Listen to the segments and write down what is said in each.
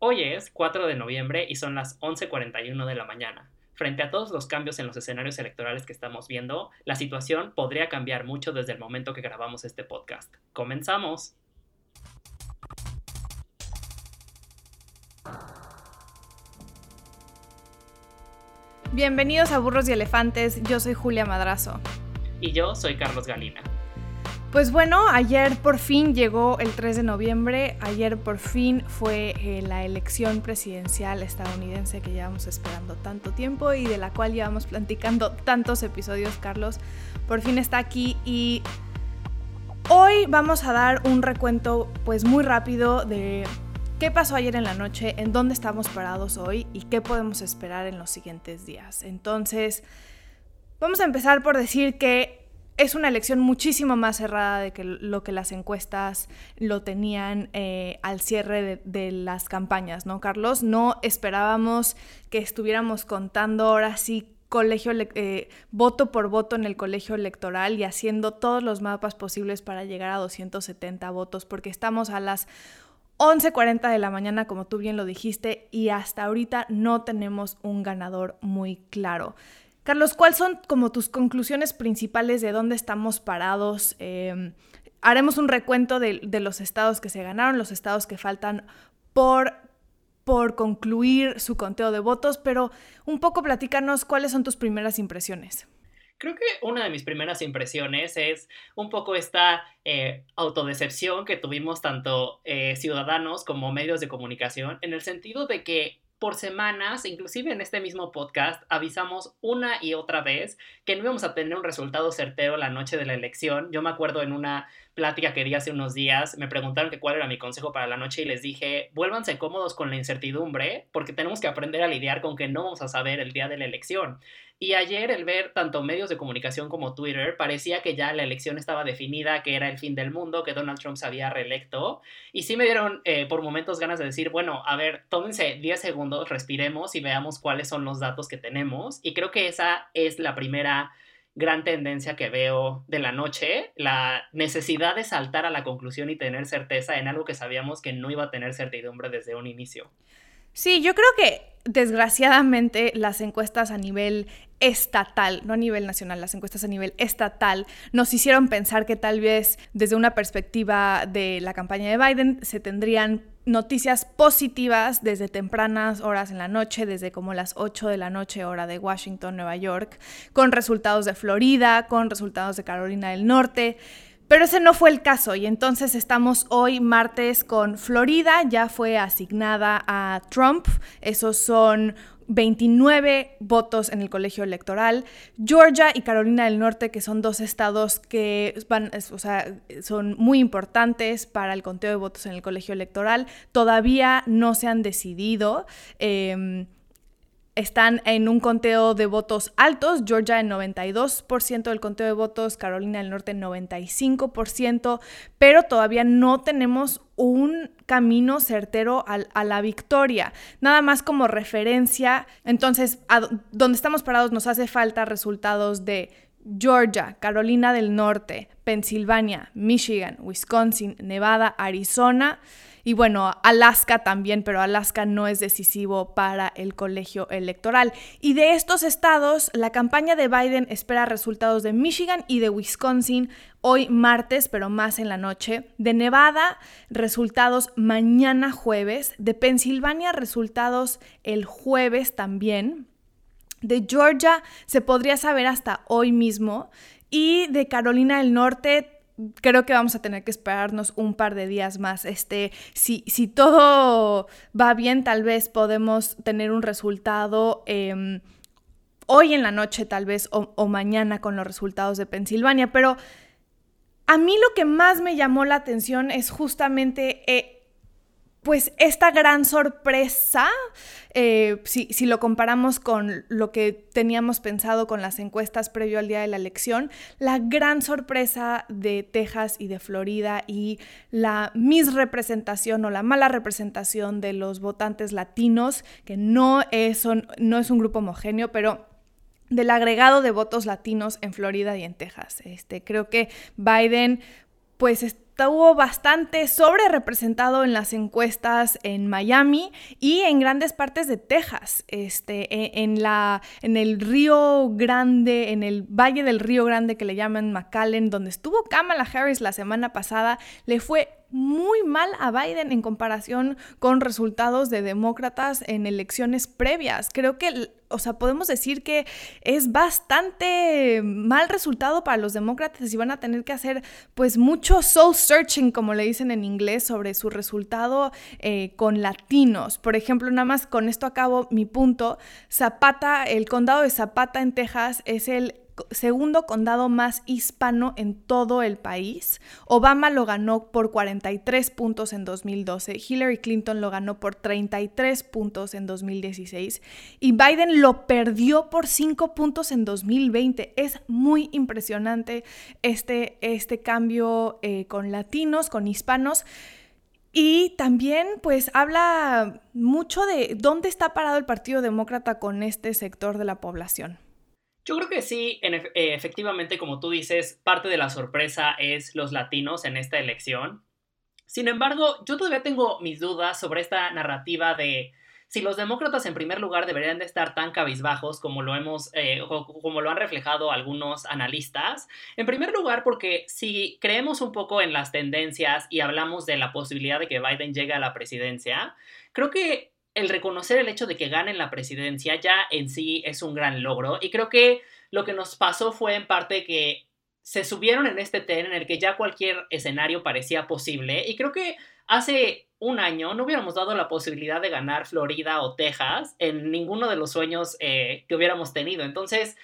Hoy es 4 de noviembre y son las 11.41 de la mañana. Frente a todos los cambios en los escenarios electorales que estamos viendo, la situación podría cambiar mucho desde el momento que grabamos este podcast. ¡Comenzamos! Bienvenidos a Burros y Elefantes, yo soy Julia Madrazo. Y yo soy Carlos Galina. Pues bueno, ayer por fin llegó el 3 de noviembre, ayer por fin fue eh, la elección presidencial estadounidense que llevamos esperando tanto tiempo y de la cual llevamos platicando tantos episodios, Carlos. Por fin está aquí y hoy vamos a dar un recuento pues muy rápido de qué pasó ayer en la noche, en dónde estamos parados hoy y qué podemos esperar en los siguientes días. Entonces, vamos a empezar por decir que es una elección muchísimo más cerrada de que lo que las encuestas lo tenían eh, al cierre de, las campañas, ¿no, Carlos? No esperábamos que estuviéramos contando ahora sí colegio eh, voto por voto en el colegio electoral y haciendo todos los mapas posibles para llegar a 270 votos, porque estamos a las 11:40 de la mañana, como tú bien lo dijiste, y hasta ahorita no tenemos un ganador muy claro. Carlos, ¿cuáles son como tus conclusiones principales de dónde estamos parados? Em, haremos un recuento de, los estados que se ganaron, los estados que faltan por, por concluir su conteo de votos, pero un poco platícanos cuáles son tus primeras impresiones. Creo que una de mis primeras impresiones es un poco esta eh, autodecepción que tuvimos tanto eh, ciudadanos como medios de comunicación, en el sentido de que por semanas, inclusive en este mismo podcast, avisamos una y otra vez que no íbamos a tener un resultado certero la noche de la elección. Yo me acuerdo en una plática que di hace unos días, me preguntaron que cuál era mi consejo para la noche y les dije, vuélvanse cómodos con la incertidumbre porque tenemos que aprender a lidiar con que no vamos a saber el día de la elección. Y ayer el ver tanto medios de comunicación como Twitter parecía que ya la elección estaba definida, que era el fin del mundo, que Donald Trump se había reelecto. Y sí me dieron eh, por momentos ganas de decir, bueno, a ver, tómense 10 segundos, respiremos y veamos cuáles son los datos que tenemos. Y creo que esa es la primera gran tendencia que veo de la noche, la necesidad de saltar a la conclusión y tener certeza en algo que sabíamos que no iba a tener certidumbre desde un inicio. Sí, yo creo que desgraciadamente las encuestas a nivel estatal, no a nivel nacional, las encuestas a nivel estatal nos hicieron pensar que tal vez desde una perspectiva de la campaña de Biden se tendrían noticias positivas desde tempranas horas en la noche, desde como las 8 de la noche hora de Washington, Nueva York, con resultados de Florida, con resultados de Carolina del Norte. Pero ese no fue el caso y entonces estamos hoy martes con Florida, ya fue asignada a Trump, esos son 29 votos en el colegio electoral. Georgia y Carolina del Norte, que son dos estados que van, o sea, son muy importantes para el conteo de votos en el colegio electoral, todavía no se han decidido. Em, están en un conteo de votos altos, Georgia en 92% del conteo de votos, Carolina del Norte en 95%, pero todavía no tenemos un camino certero a, la victoria. Nada más como referencia, entonces, donde estamos parados nos hace falta resultados de Georgia, Carolina del Norte, Pensilvania, Michigan, Wisconsin, Nevada, Arizona y bueno, Alaska también, pero Alaska no es decisivo para el colegio electoral. Y de estos estados, la campaña de Biden espera resultados de Michigan y de Wisconsin hoy martes, pero más en la noche. De Nevada, resultados mañana jueves. De Pensilvania, resultados el jueves también. De Georgia se podría saber hasta hoy mismo. Y de Carolina del Norte creo que vamos a tener que esperarnos un par de días más. Este, si, si todo va bien, tal vez podemos tener un resultado em, hoy en la noche, tal vez, o, mañana con los resultados de Pensilvania. Pero a mí lo que más me llamó la atención es justamente eh, pues esta gran sorpresa, eh, si, lo comparamos con lo que teníamos pensado con las encuestas previo al día de la elección, la gran sorpresa de Texas y de Florida y la misrepresentación o la mala representación de los votantes latinos, que no es, no es un grupo homogéneo, pero del agregado de votos latinos en Florida y en Texas. Este, creo que Biden pues estuvo bastante sobre representado en las encuestas en Miami y en grandes partes de Texas, este, e, en, la, en el Río Grande, en el Valle del Río Grande que le llaman McAllen, donde estuvo Kamala Harris la semana pasada, le fue muy mal a Biden en comparación con resultados de demócratas en elecciones previas. Creo que, o sea, podemos decir que es bastante mal resultado para los demócratas y van a tener que hacer pues mucho soul searching, como le dicen en inglés, sobre su resultado eh, con latinos. Por ejemplo, nada más con esto acabo mi punto. Zapata, el condado de Zapata en Texas es el segundo condado más hispano en todo el país. Obama lo ganó por 43 puntos en 2012, Hillary Clinton lo ganó por 33 puntos en 2016 y Biden lo perdió por 5 puntos en 2020. Es muy impresionante este, este cambio eh, con latinos, con hispanos. Y también pues habla mucho de dónde está parado el Partido Demócrata con este sector de la población. Yo creo que sí, eh, efectivamente, como tú dices, parte de la sorpresa es los latinos en esta elección. Sin embargo, yo todavía tengo mis dudas sobre esta narrativa de si los demócratas en primer lugar deberían de estar tan cabizbajos como lo hemos eh, como lo han reflejado algunos analistas. En primer lugar, porque si creemos un poco en las tendencias y hablamos de la posibilidad de que Biden llegue a la presidencia, creo que el reconocer el hecho de que ganen la presidencia ya en sí es un gran logro y creo que lo que nos pasó fue en parte que se subieron en este tren en el que ya cualquier escenario parecía posible y creo que hace un año no hubiéramos dado la posibilidad de ganar Florida o Texas en ninguno de los sueños eh, que hubiéramos tenido. Entonces,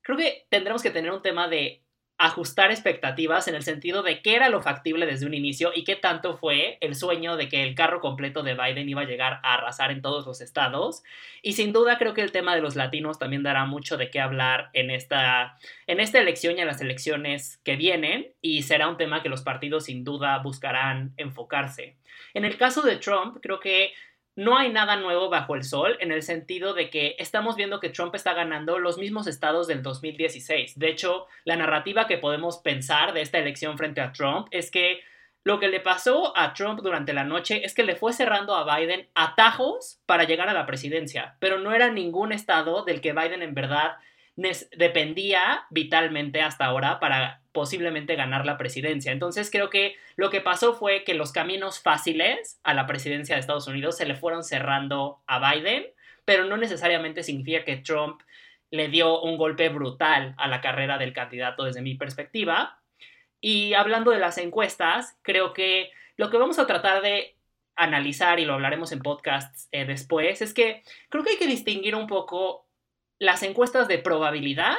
creo que tendremos que tener un tema de ajustar expectativas en el sentido de qué era lo factible desde un inicio y qué tanto fue el sueño de que el carro completo de Biden iba a llegar a arrasar en todos los estados. Y sin duda creo que el tema de los latinos también dará mucho de qué hablar en esta, en esta elección y en las elecciones que vienen y será un tema que los partidos sin duda buscarán enfocarse. En el caso de Trump, creo que no hay nada nuevo bajo el sol en el sentido de que estamos viendo que Trump está ganando los mismos estados del 2016. De hecho, la narrativa que podemos pensar de esta elección frente a Trump es que lo que le pasó a Trump durante la noche es que le fue cerrando a Biden atajos para llegar a la presidencia, pero no era ningún estado del que Biden en verdad dependía vitalmente hasta ahora para posiblemente ganar la presidencia. Entonces creo que lo que pasó fue que los caminos fáciles a la presidencia de Estados Unidos se le fueron cerrando a Biden, pero no necesariamente significa que Trump le dio un golpe brutal a la carrera del candidato desde mi perspectiva. Y hablando de las encuestas, creo que lo que vamos a tratar de analizar, y lo hablaremos en podcasts eh, después, es que creo que hay que distinguir un poco las encuestas de probabilidad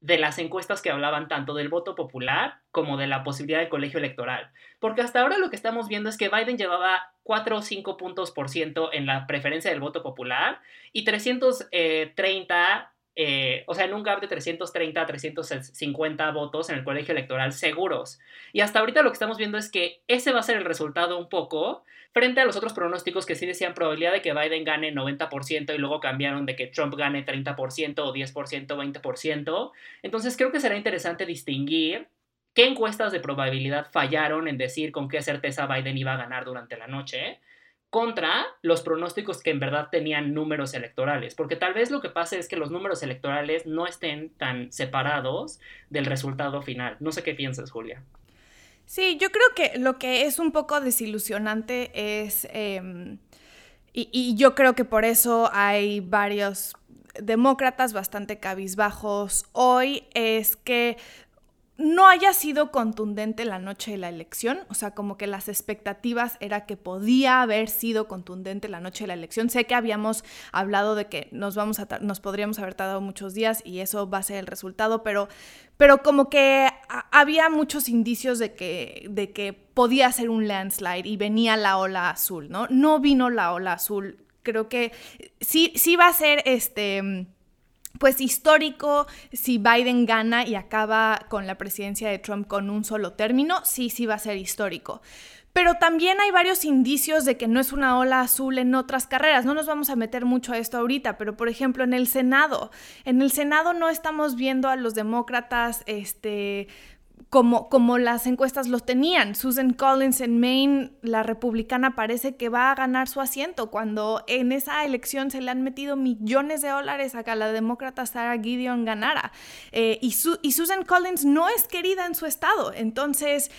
de las encuestas que hablaban tanto del voto popular como de la posibilidad del colegio electoral. Porque hasta ahora lo que estamos viendo es que Biden llevaba 4 o 5 puntos por ciento en la preferencia del voto popular y 330 eh, o sea, en un gap de 330 a 350 votos en el colegio electoral seguros. Y hasta ahorita lo que estamos viendo es que ese va a ser el resultado un poco frente a los otros pronósticos que sí decían probabilidad de que Biden gane 90% y luego cambiaron de que Trump gane 30% o 10%, 20%. Entonces creo que será interesante distinguir qué encuestas de probabilidad fallaron en decir con qué certeza Biden iba a ganar durante la noche contra los pronósticos que en verdad tenían números electorales, porque tal vez lo que pase es que los números electorales no estén tan separados del resultado final. No sé qué piensas, Julia. Sí, yo creo que lo que es un poco desilusionante es, em, y, y yo creo que por eso hay varios demócratas bastante cabizbajos hoy, es que no haya sido contundente la noche de la elección, o sea, como que las expectativas era que podía haber sido contundente la noche de la elección. Sé que habíamos hablado de que nos vamos a nos podríamos haber tardado muchos días y eso va a ser el resultado, pero pero como que había muchos indicios de que de que podía ser un landslide y venía la ola azul, ¿no? No vino la ola azul. Creo que sí sí va a ser este pues histórico si Biden gana y acaba con la presidencia de Trump con un solo término, sí, sí va a ser histórico. Pero también hay varios indicios de que no es una ola azul en otras carreras. No nos vamos a meter mucho a esto ahorita, pero por ejemplo en el Senado. En el Senado no estamos viendo a los demócratas este, como, como las encuestas lo tenían. Susan Collins en Maine, la republicana, parece que va a ganar su asiento cuando en esa elección se le han metido millones de dólares a que la demócrata Sarah Gideon ganara. Eh, y, y, Susan Collins no es querida en su estado. Entonces,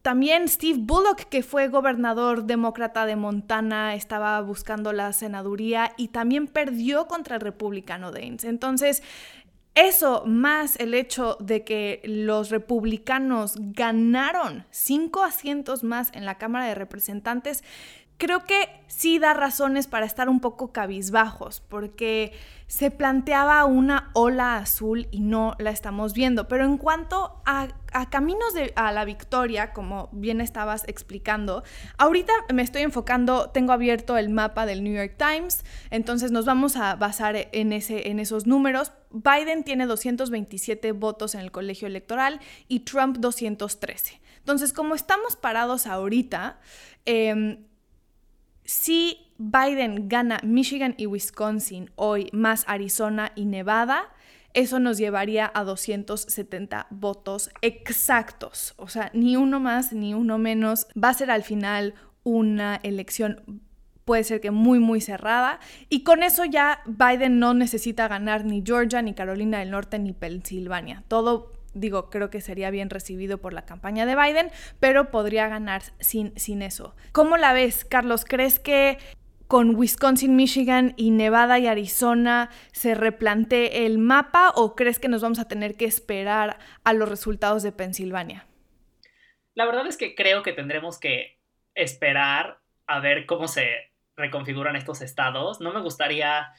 también Steve Bullock, que fue gobernador demócrata de Montana, estaba buscando la senaduría y también perdió contra el republicano Daines. Entonces, eso más el hecho de que los republicanos ganaron cinco asientos más en la Cámara de Representantes, creo que sí da razones para estar un poco cabizbajos, porque se planteaba una ola azul y no la estamos viendo. Pero en cuanto a, caminos a la victoria, como bien estabas explicando, ahorita me estoy enfocando, tengo abierto el mapa del New York Times, entonces nos vamos a basar en, ese, en esos números. Biden tiene 227 votos en el colegio electoral y Trump 213. Entonces, como estamos parados ahorita, eh, si Biden gana Michigan y Wisconsin hoy, más Arizona y Nevada, eso nos llevaría a 270 votos exactos. O sea, ni uno más ni uno menos. Va a ser al final una elección puede ser que muy, muy cerrada. Y con eso ya Biden no necesita ganar ni Georgia, ni Carolina del Norte, ni Pensilvania. Todo digo, creo que sería bien recibido por la campaña de Biden, pero podría ganar sin, sin eso. ¿Cómo la ves, Carlos? ¿Crees que con Wisconsin, Michigan y Nevada y Arizona se replantee el mapa o crees que nos vamos a tener que esperar a los resultados de Pensilvania? La verdad es que creo que tendremos que esperar a ver cómo se reconfiguran estos estados. No me gustaría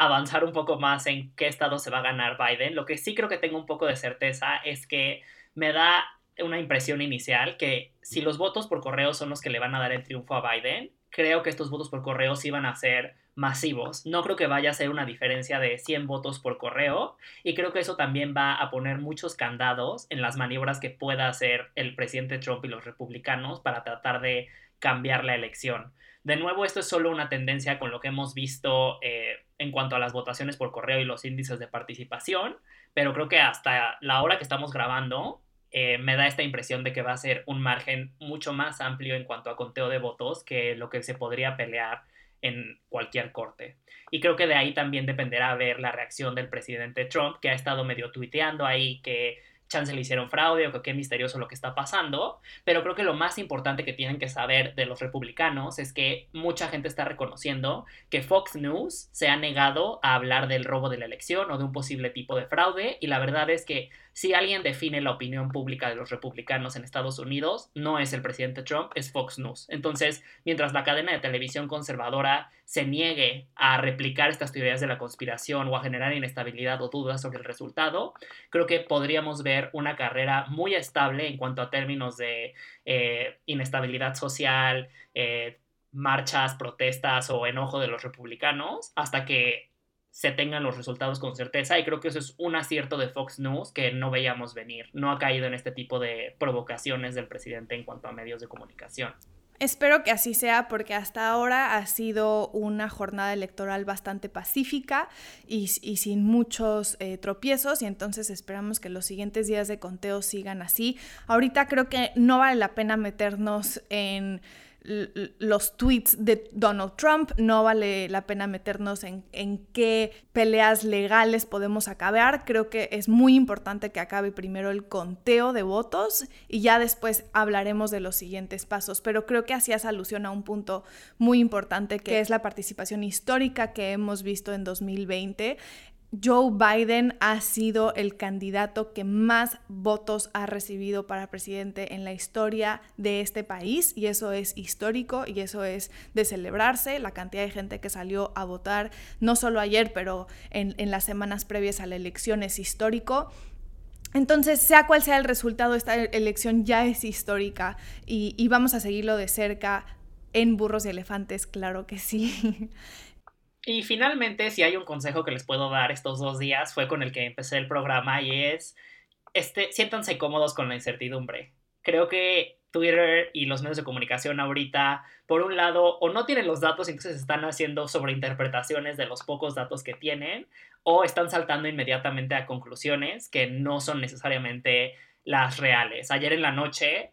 avanzar un poco más en qué estado se va a ganar Biden. Lo que sí creo que tengo un poco de certeza es que me da una impresión inicial que si los votos por correo son los que le van a dar el triunfo a Biden, creo que estos votos por correo sí van a ser masivos. No creo que vaya a ser una diferencia de 100 votos por correo y creo que eso también va a poner muchos candados en las maniobras que pueda hacer el presidente Trump y los republicanos para tratar de cambiar la elección. De nuevo, esto es solo una tendencia con lo que hemos visto eh, en cuanto a las votaciones por correo y los índices de participación, pero creo que hasta la hora que estamos grabando eh, me da esta impresión de que va a ser un margen mucho más amplio en cuanto a conteo de votos que lo que se podría pelear en cualquier corte. Y creo que de ahí también dependerá ver la reacción del presidente Trump, que ha estado medio tuiteando ahí que chance le hicieron fraude o que qué misterioso lo que está pasando, pero creo que lo más importante que tienen que saber de los republicanos es que mucha gente está reconociendo que Fox News se ha negado a hablar del robo de la elección o de un posible tipo de fraude y la verdad es que si alguien define la opinión pública de los republicanos en Estados Unidos, no es el presidente Trump, es Fox News. Entonces, mientras la cadena de televisión conservadora se niegue a replicar estas teorías de la conspiración o a generar inestabilidad o dudas sobre el resultado, creo que podríamos ver una carrera muy estable en cuanto a términos de eh, inestabilidad social, eh, marchas, protestas o enojo de los republicanos, hasta que se tengan los resultados con certeza y creo que eso es un acierto de Fox News que no veíamos venir. No ha caído en este tipo de provocaciones del presidente en cuanto a medios de comunicación. Espero que así sea porque hasta ahora ha sido una jornada electoral bastante pacífica y, sin muchos eh, tropiezos y entonces esperamos que los siguientes días de conteo sigan así. Ahorita creo que no vale la pena meternos en los tweets de Donald Trump, no vale la pena meternos en, qué peleas legales podemos acabar. Creo que es muy importante que acabe primero el conteo de votos y ya después hablaremos de los siguientes pasos. Pero creo que hacías alusión a un punto muy importante que es la participación histórica que hemos visto en 2020 Joe Biden ha sido el candidato que más votos ha recibido para presidente en la historia de este país y eso es histórico y eso es de celebrarse, la cantidad de gente que salió a votar, no solo ayer, pero en, las semanas previas a la elección es histórico. Entonces, sea cual sea el resultado, esta elección ya es histórica y, y vamos a seguirlo de cerca en burros y elefantes, claro que sí. Y finalmente, si hay un consejo que les puedo dar estos dos días, fue con el que empecé el programa y es, este, siéntanse cómodos con la incertidumbre. Creo que Twitter y los medios de comunicación ahorita, por un lado, o no tienen los datos, entonces están haciendo sobreinterpretaciones de los pocos datos que tienen, o están saltando inmediatamente a conclusiones que no son necesariamente las reales. Ayer en la noche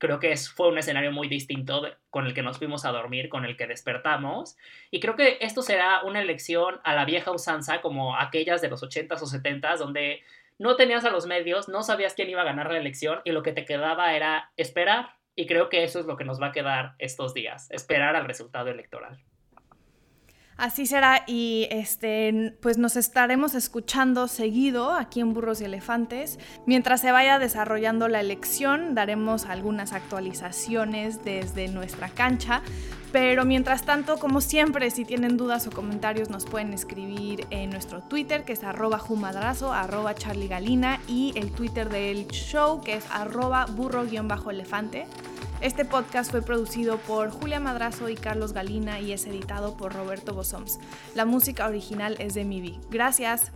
creo que fue un escenario muy distinto con el que nos fuimos a dormir, con el que despertamos. Y creo que esto será una elección a la vieja usanza, como aquellas de los 80s o 70s, donde no tenías a los medios, no sabías quién iba a ganar la elección y lo que te quedaba era esperar. Y creo que eso es lo que nos va a quedar estos días, esperar al resultado electoral. Así será y este, pues nos estaremos escuchando seguido aquí en Burros y Elefantes. Mientras se vaya desarrollando la elección, daremos algunas actualizaciones desde nuestra cancha. Pero mientras tanto, como siempre, si tienen dudas o comentarios nos pueden escribir en nuestro Twitter, que es arroba jumadrazo, arroba charligalina, y el Twitter del show, que es arroba burro-elefante. Este podcast fue producido por Julia Madrazo y Carlos Galina y es editado por Roberto Bosoms. La música original es de Mibi. Gracias.